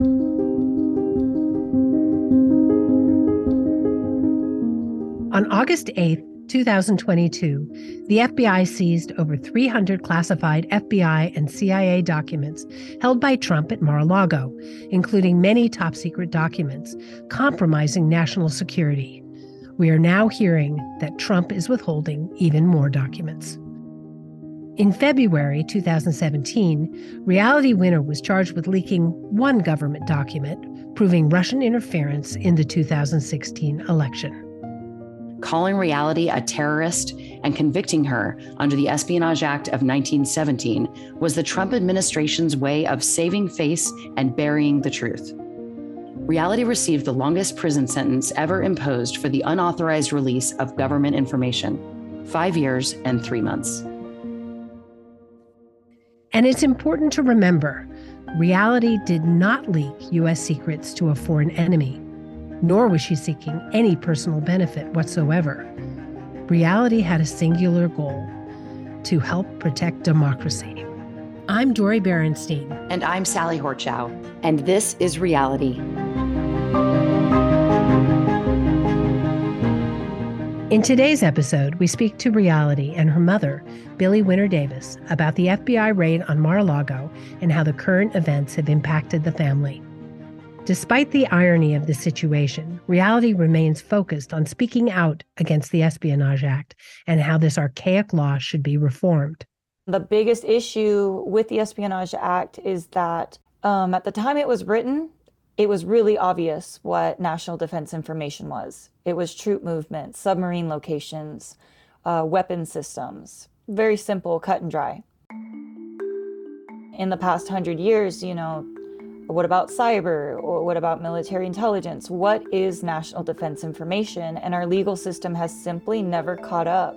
On August 8, 2022, the FBI seized over 300 classified FBI and CIA documents held by Trump at Mar a Lago, including many top secret documents compromising national security. We are now hearing that Trump is withholding even more documents. In February 2017, Reality Winner was charged with leaking one government document proving Russian interference in the 2016 election calling reality a terrorist and convicting her under the Espionage Act of 1917 was the Trump administration's way of saving face and burying the truth. Reality received the longest prison sentence ever imposed for the unauthorized release of government information five years and three months. And it's important to remember reality did not leak U.S. secrets to a foreign enemy nor was she seeking any personal benefit whatsoever. Reality had a singular goal to help protect democracy. I'm Dori Berinstein. And I'm Sally Horchow. And this is Reality. In today's episode, we speak to Reality and her mother, Billy Winner Davis, about the FBI raid on Mar a Lago and how the current events have impacted the family. Despite the irony of the situation, reality remains focused on speaking out against the Espionage Act and how this archaic law should be reformed. The biggest issue with the Espionage Act is that um, at the time it was written, it was really obvious what national defense information was. It was troop movements, submarine locations, uh, weapon systems. Very simple, cut and dry. In the past hundred years, you know, what about cyber? What about military intelligence? What is national defense information? And our legal system has simply never caught up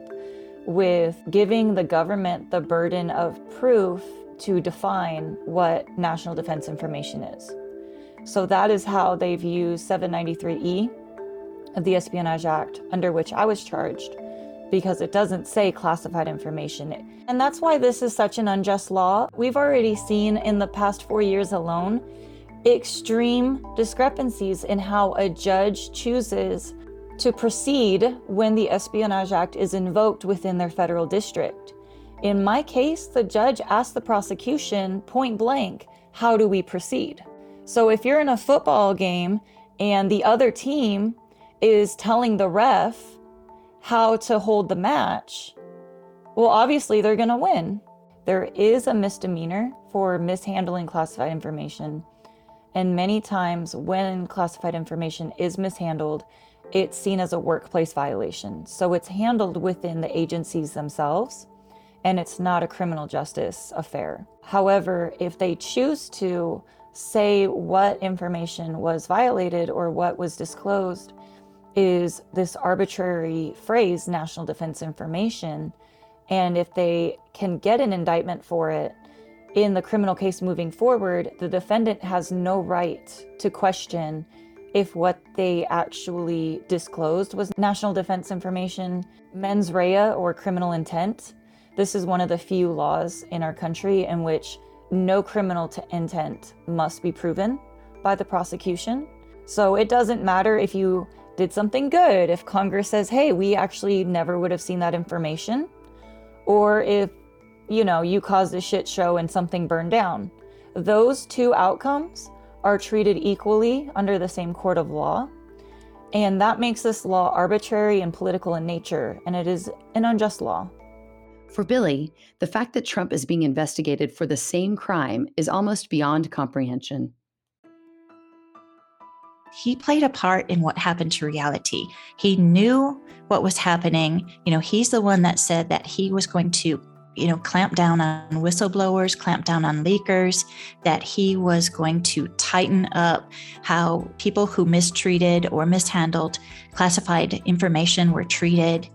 with giving the government the burden of proof to define what national defense information is. So that is how they've used 793E of the Espionage Act, under which I was charged, because it doesn't say classified information. And that's why this is such an unjust law. We've already seen in the past four years alone extreme discrepancies in how a judge chooses to proceed when the Espionage Act is invoked within their federal district. In my case, the judge asked the prosecution point blank, How do we proceed? So if you're in a football game and the other team is telling the ref how to hold the match, well, obviously they're going to win. There is a misdemeanor for mishandling classified information. And many times, when classified information is mishandled, it's seen as a workplace violation. So it's handled within the agencies themselves, and it's not a criminal justice affair. However, if they choose to say what information was violated or what was disclosed, is this arbitrary phrase, national defense information. And if they can get an indictment for it, in the criminal case moving forward, the defendant has no right to question if what they actually disclosed was national defense information, mens rea, or criminal intent. This is one of the few laws in our country in which no criminal intent must be proven by the prosecution. So it doesn't matter if you did something good, if Congress says, hey, we actually never would have seen that information, or if, you know, you caused a shit show and something burned down. Those two outcomes are treated equally under the same court of law. And that makes this law arbitrary and political in nature, and it is an unjust law. For Billy, the fact that Trump is being investigated for the same crime is almost beyond comprehension. He played a part in what happened to reality. He knew what was happening. You know, he's the one that said that he was going to you know, clamp down on whistleblowers, clamp down on leakers, that he was going to tighten up how people who mistreated or mishandled classified information were treated.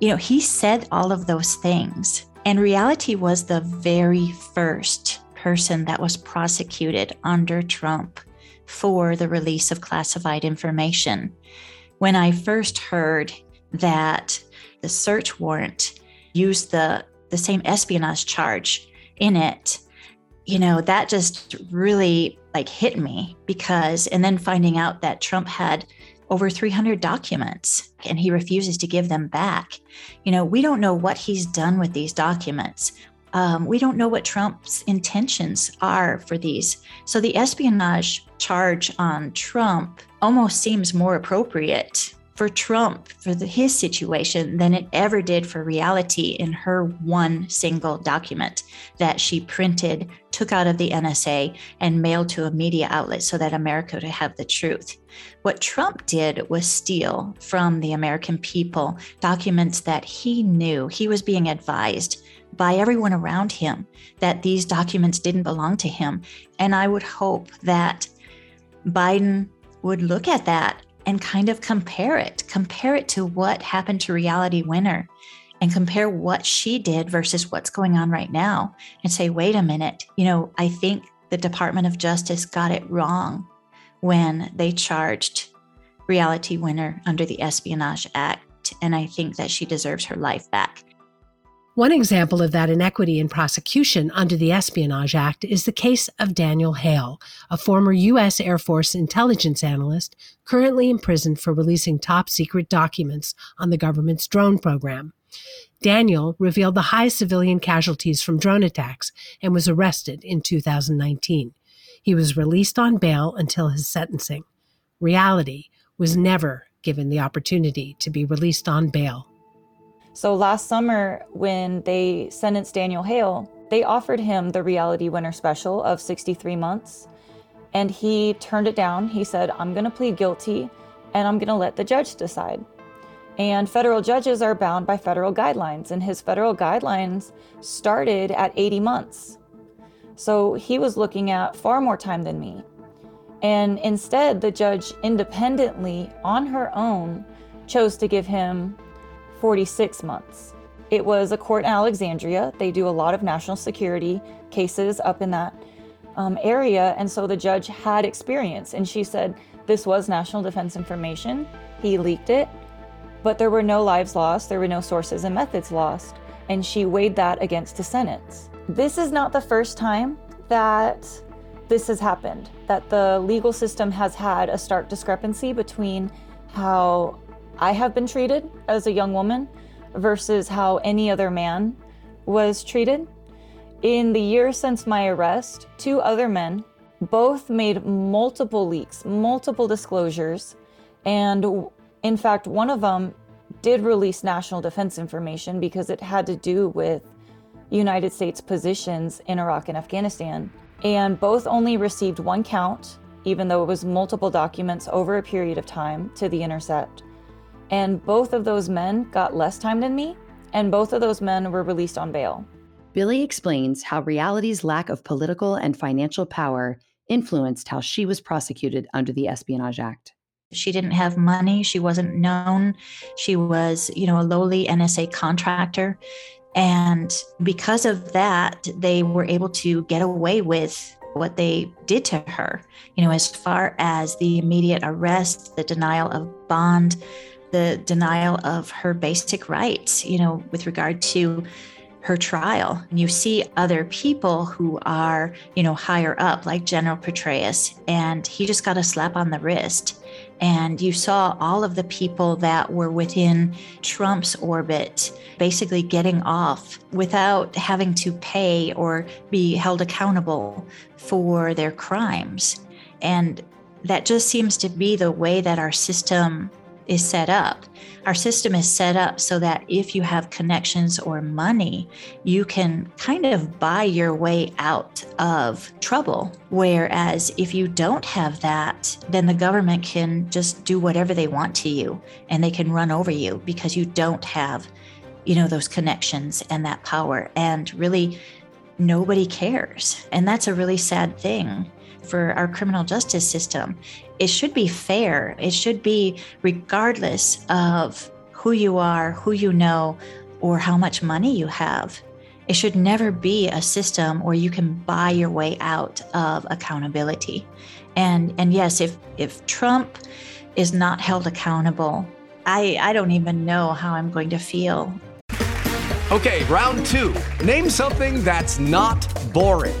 You know, he said all of those things. And reality was the very first person that was prosecuted under Trump for the release of classified information. When I first heard that the search warrant used the the same espionage charge in it you know that just really like hit me because and then finding out that trump had over 300 documents and he refuses to give them back. You know we don't know what he's done with these documents. Um, we don't know what trump's intentions are for these. So the espionage charge on trump almost seems more appropriate for Trump, for the, his situation, than it ever did for reality in her one single document that she printed, took out of the NSA, and mailed to a media outlet so that America would have the truth. What Trump did was steal from the American people documents that he knew he was being advised by everyone around him that these documents didn't belong to him. And I would hope that Biden would look at that and kind of compare it, compare it to what happened to Reality Winner and compare what she did versus what's going on right now and say, wait a minute, you know, I think the Department of Justice got it wrong when they charged Reality Winner under the Espionage Act. And I think that she deserves her life back. One example of that inequity in prosecution under the Espionage Act is the case of Daniel Hale, a former U.S. Air Force intelligence analyst currently imprisoned for releasing top secret documents on the government's drone program. Daniel revealed the high civilian casualties from drone attacks and was arrested in 2019. He was released on bail until his sentencing. Reality was never given the opportunity to be released on bail. So last summer, when they sentenced Daniel Hale, they offered him the reality winner special of 63 months. And he turned it down. He said, I'm going to plead guilty and I'm going to let the judge decide. And federal judges are bound by federal guidelines, and his federal guidelines started at 80 months. So he was looking at far more time than me. And instead, the judge independently, on her own, chose to give him 46 months. It was a court in Alexandria. They do a lot of national security cases up in that um, area. And so the judge had experience. And she said, This was national defense information. He leaked it, but there were no lives lost, there were no sources and methods lost. And she weighed that against the sentence. This is not the first time that this has happened, that the legal system has had a stark discrepancy between how I have been treated as a young woman versus how any other man was treated. In the year since my arrest, two other men both made multiple leaks, multiple disclosures, and in fact, one of them did release national defense information because it had to do with United States positions in Iraq and Afghanistan. And both only received one count, even though it was multiple documents over a period of time to the intercept. And both of those men got less time than me, and both of those men were released on bail. Billy explains how reality's lack of political and financial power influenced how she was prosecuted under the Espionage Act. She didn't have money, she wasn't known. She was, you know, a lowly NSA contractor. And because of that, they were able to get away with what they did to her, you know, as far as the immediate arrest, the denial of bond, the denial of her basic rights, you know, with regard to her trial. And you see other people who are, you know, higher up, like General Petraeus, and he just got a slap on the wrist. And you saw all of the people that were within Trump's orbit basically getting off without having to pay or be held accountable for their crimes. And that just seems to be the way that our system is set up. Our system is set up so that if you have connections or money, you can kind of buy your way out of trouble. Whereas if you don't have that, then the government can just do whatever they want to you and they can run over you because you don't have, you know, those connections and that power. And really, nobody cares. And that's a really sad thing for our criminal justice system. It should be fair. It should be regardless of who you are, who you know, or how much money you have. It should never be a system where you can buy your way out of accountability. And and yes, if if Trump is not held accountable, I I don't even know how I'm going to feel. Okay, round 2. Name something that's not boring.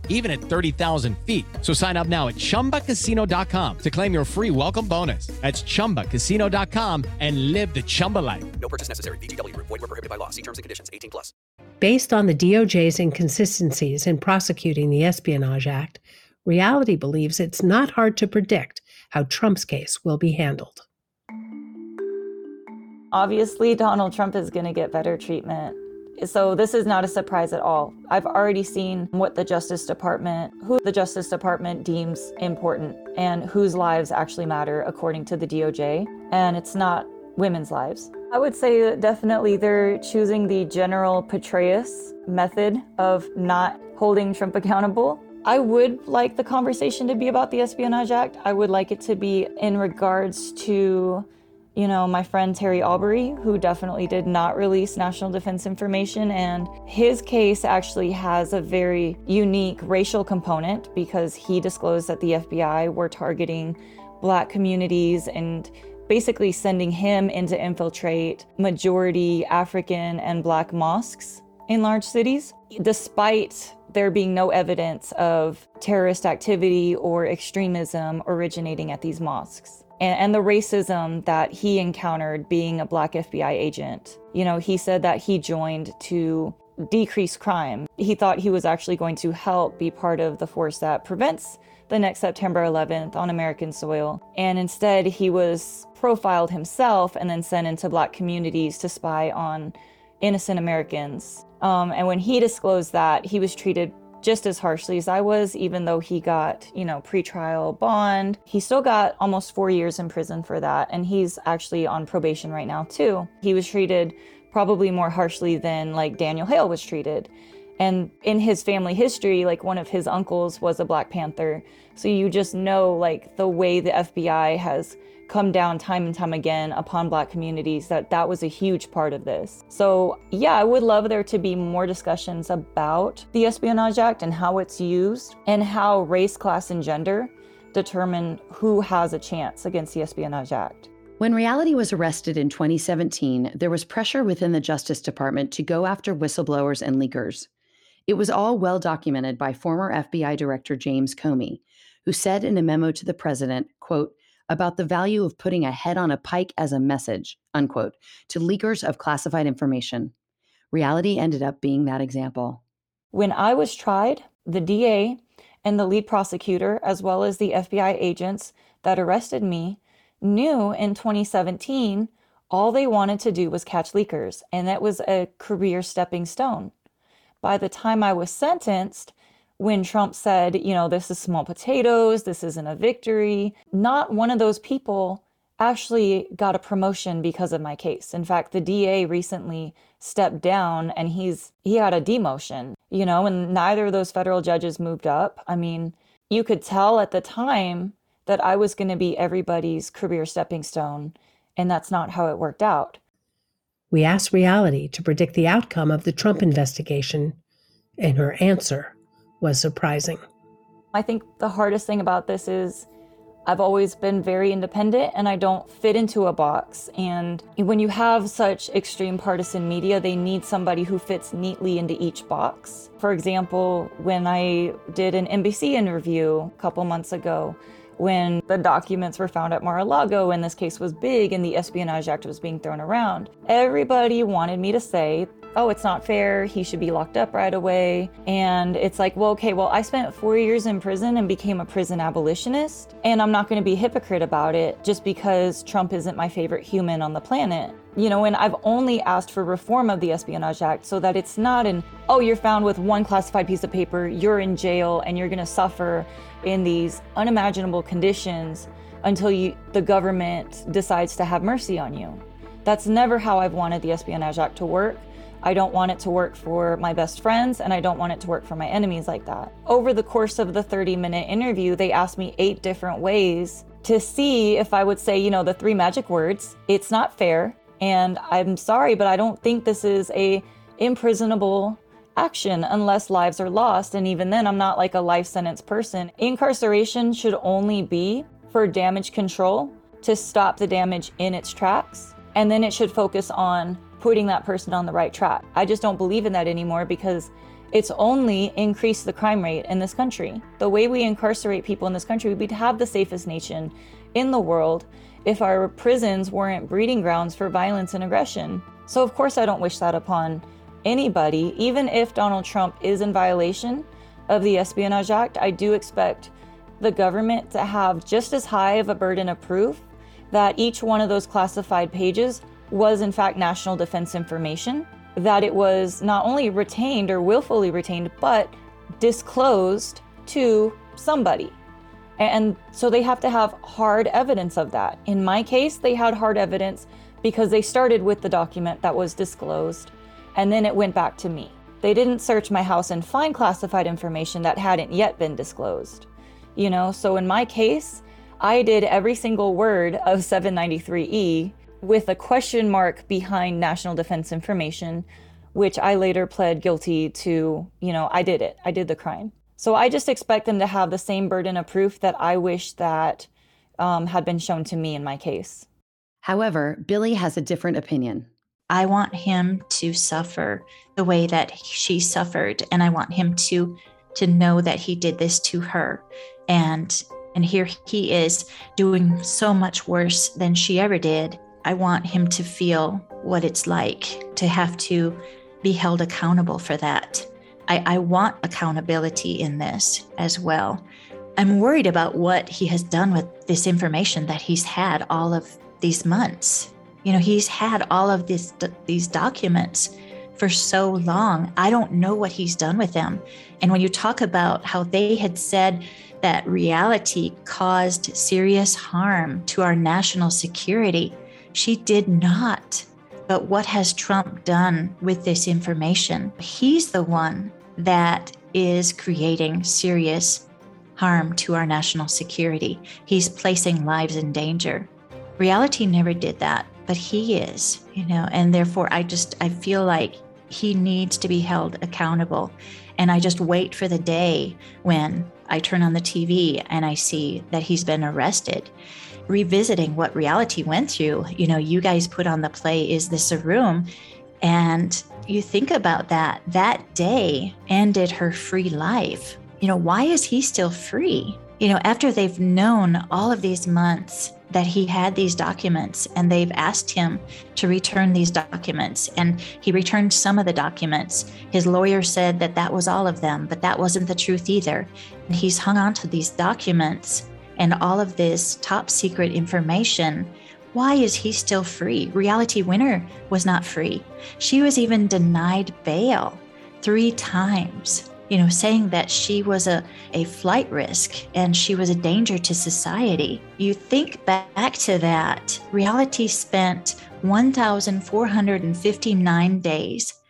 even at 30,000 feet. So sign up now at chumbacasino.com to claim your free welcome bonus. That's chumbacasino.com and live the Chumba life. No purchase necessary. VGW, void, were prohibited by law. See terms and conditions 18 plus. Based on the DOJ's inconsistencies in prosecuting the Espionage Act, reality believes it's not hard to predict how Trump's case will be handled. Obviously, Donald Trump is going to get better treatment. So, this is not a surprise at all. I've already seen what the Justice Department, who the Justice Department deems important, and whose lives actually matter according to the DOJ. And it's not women's lives. I would say that definitely they're choosing the general Petraeus method of not holding Trump accountable. I would like the conversation to be about the Espionage Act. I would like it to be in regards to you know, my friend Terry Albury, who definitely did not release national defense information. And his case actually has a very unique racial component because he disclosed that the FBI were targeting black communities and basically sending him in to infiltrate majority African and black mosques in large cities, despite there being no evidence of terrorist activity or extremism originating at these mosques and the racism that he encountered being a black FBI agent. You know, he said that he joined to decrease crime. He thought he was actually going to help be part of the force that prevents the next September 11th on American soil. And instead, he was profiled himself and then sent into black communities to spy on innocent Americans. Um, and when he disclosed that, he was treated just as harshly as I was, even though he got, you know, pretrial bond. He still got almost four years in prison for that. And he's actually on probation right now, too. He was treated probably more harshly than like Daniel Hale was treated. And in his family history, like one of his uncles was a Black Panther. So you just know like the way the FBI has come down time and time again upon black communities that that was a huge part of this. So, yeah, I would love there to be more discussions about the Espionage Act and how it's used and how race, class, and gender determine who has a chance against the Espionage Act. When Reality was arrested in 2017, there was pressure within the Justice Department to go after whistleblowers and leakers. It was all well documented by former FBI Director James Comey, who said in a memo to the president, quote, about the value of putting a head on a pike as a message, unquote, to leakers of classified information. Reality ended up being that example. When I was tried, the DA and the lead prosecutor, as well as the FBI agents that arrested me, knew in 2017 all they wanted to do was catch leakers, and that was a career stepping stone. By the time I was sentenced, when Trump said, you know, this is small potatoes, this isn't a victory, not one of those people actually got a promotion because of my case. In fact, the DA recently stepped down and he's he had a demotion, you know, and neither of those federal judges moved up. I mean, you could tell at the time that I was going to be everybody's career stepping stone, and that's not how it worked out. We asked reality to predict the outcome of the Trump investigation, and her answer was surprising. I think the hardest thing about this is I've always been very independent and I don't fit into a box. And when you have such extreme partisan media, they need somebody who fits neatly into each box. For example, when I did an NBC interview a couple months ago, when the documents were found at Mar-a-Lago and this case was big and the Espionage Act was being thrown around, everybody wanted me to say oh, it's not fair. He should be locked up right away. And it's like, well, okay, well, I spent four years in prison and became a prison abolitionist. And I'm not going to be hypocrite about it just because Trump isn't my favorite human on the planet. You know, and I've only asked for reform of the Espionage Act so that it's not an, oh, you're found with one classified piece of paper, you're in jail, and you're going to suffer in these unimaginable conditions until you, the government decides to have mercy on you. That's never how I've wanted the Espionage Act to work. I don't want it to work for my best friends and I don't want it to work for my enemies like that. Over the course of the 30 minute interview, they asked me eight different ways to see if I would say, you know, the three magic words, it's not fair and I'm sorry, but I don't think this is a imprisonable action unless lives are lost and even then I'm not like a life sentence person. Incarceration should only be for damage control to stop the damage in its tracks and then it should focus on putting that person on the right track. I just don't believe in that anymore because it's only increased the crime rate in this country. The way we incarcerate people in this country, we'd have the safest nation in the world if our prisons weren't breeding grounds for violence and aggression. So, of course, I don't wish that upon anybody. Even if Donald Trump is in violation of the Espionage Act, I do expect the government to have just as high of a burden of proof that each one of those classified pages was in fact national defense information, that it was not only retained or willfully retained, but disclosed to somebody. And so they have to have hard evidence of that. In my case, they had hard evidence because they started with the document that was disclosed and then it went back to me. They didn't search my house and find classified information that hadn't yet been disclosed. You know, so in my case, I did every single word of 793E with a question mark behind national defense information, which I later pled guilty to, you know, I did it. I did the crime. So I just expect them to have the same burden of proof that I wish that um, had been shown to me in my case. However, Billy has a different opinion. I want him to suffer the way that she suffered, and I want him to to know that he did this to her. And and here he is doing so much worse than she ever did. I want him to feel what it's like to have to be held accountable for that. I, I want accountability in this as well. I'm worried about what he has done with this information that he's had all of these months. You know, he's had all of this, these documents for so long. I don't know what he's done with them. And when you talk about how they had said that reality caused serious harm to our national security, she did not. But what has Trump done with this information? He's the one that is creating serious harm to our national security. He's placing lives in danger. Reality never did that, but he is, you know, and therefore I just I feel like he needs to be held accountable. And I just wait for the day when I turn on the TV and I see that he's been arrested revisiting what reality went through. You know, you guys put on the play, Is This a Room? And you think about that, that day ended her free life. You know, why is he still free? You know, after they've known all of these months that he had these documents and they've asked him to return these documents and he returned some of the documents his lawyer said that that was all of them but that wasn't the truth either and he's hung on to these documents and all of this top secret information, why is he still free? Reality Winner was not free. She was even denied bail three times. you know, saying that she was a, a flight risk and she was a danger to society. You think back to that, reality spent 1,459 days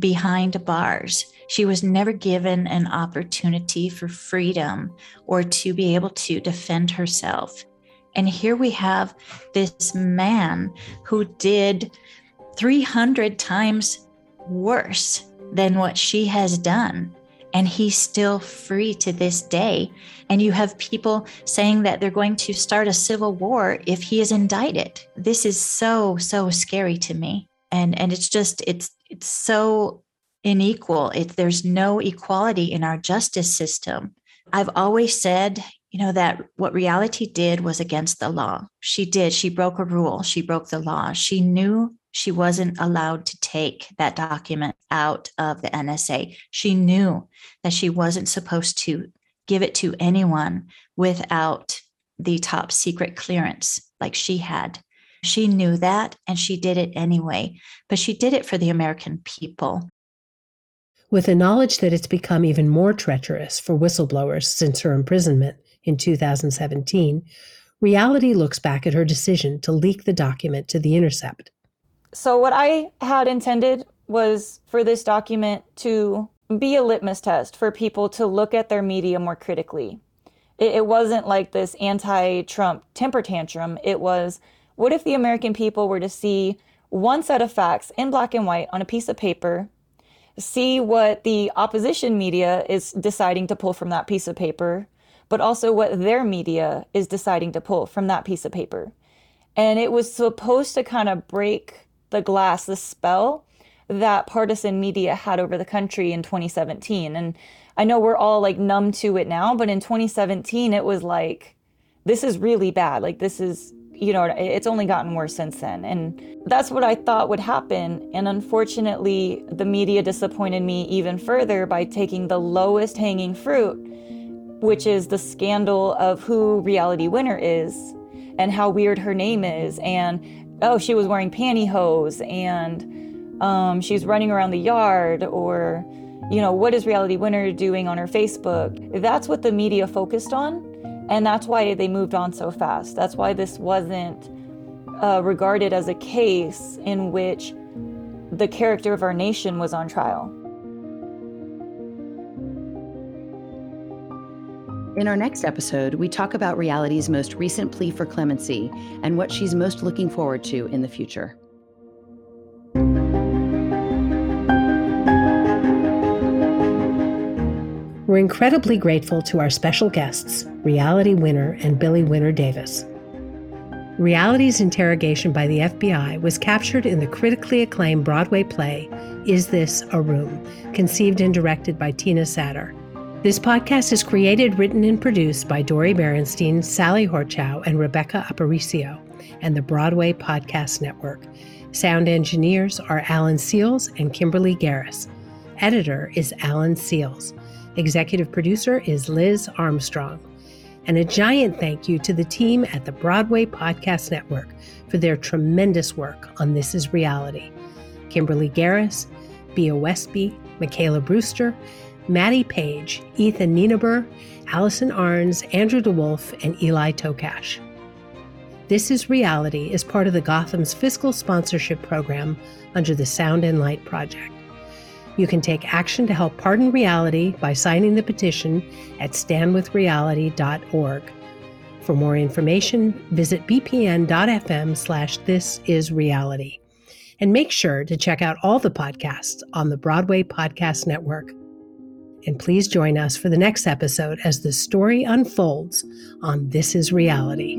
behind bars. She was never given an opportunity for freedom or to be able to defend herself. And here we have this man who did 300 times worse than what she has done. And he's still free to this day. And you have people saying that they're going to start a civil war if he is indicted. This is so, so scary to me. And and it's just it's it's so unequal. It, there's no equality in our justice system. I've always said, you know, that what reality did was against the law. She did. She broke a rule. She broke the law. She knew she wasn't allowed to take that document out of the NSA. She knew that she wasn't supposed to give it to anyone without the top secret clearance like she had. She knew that and she did it anyway, but she did it for the American people. With the knowledge that it's become even more treacherous for whistleblowers since her imprisonment in 2017, Reality looks back at her decision to leak the document to The Intercept. So, what I had intended was for this document to be a litmus test for people to look at their media more critically. It, it wasn't like this anti Trump temper tantrum. It was what if the American people were to see one set of facts in black and white on a piece of paper, see what the opposition media is deciding to pull from that piece of paper, but also what their media is deciding to pull from that piece of paper. And it was supposed to kind of break the glass, the spell that partisan media had over the country in 2017. And I know we're all like numb to it now, but in 2017, it was like, this is really bad. Like, this is, you know, it's only gotten worse since then. And that's what I thought would happen. And unfortunately, the media disappointed me even further by taking the lowest hanging fruit, which is the scandal of who Reality Winner is and how weird her name is and oh, she was wearing pantyhose and um, she's running around the yard, or, you know, what is Reality Winner doing on her Facebook? That's what the media focused on. And that's why they moved on so fast. That's why this wasn't uh, regarded as a case in which the character of our nation was on trial. In our next episode, we talk about reality's most recent plea for clemency and what she's most looking forward to in the future. We're incredibly grateful to our special guests, Reality Winner and Billy Winner Davis. Reality's interrogation by the FBI was captured in the critically acclaimed Broadway play, Is This a Room? conceived and directed by Tina Satter. This podcast is created, written, and produced by Dori Berinstein, Sally Horchow, and Rebecca Aparicio, and the Broadway Podcast Network. Sound engineers are Alan Seals and Kimberly Garris. Editor is Alan Seals. Executive producer is Liz Armstrong. And a giant thank you to the team at the Broadway Podcast Network for their tremendous work on This Is Reality. Kimberly Garris, Bea Westby, Michaela Brewster, Maddie Page, Ethan Nienaber, Allison Arns, Andrew DeWolf, and Eli Tokash. This is Reality is part of the Gotham's fiscal sponsorship program under the Sound and Light Project. You can take action to help pardon reality by signing the petition at standwithreality.org. For more information, visit bpn.fm slash this is reality. And make sure to check out all the podcasts on the Broadway Podcast Network and please join us for the next episode as the story unfolds on This Is Reality.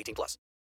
18 plus.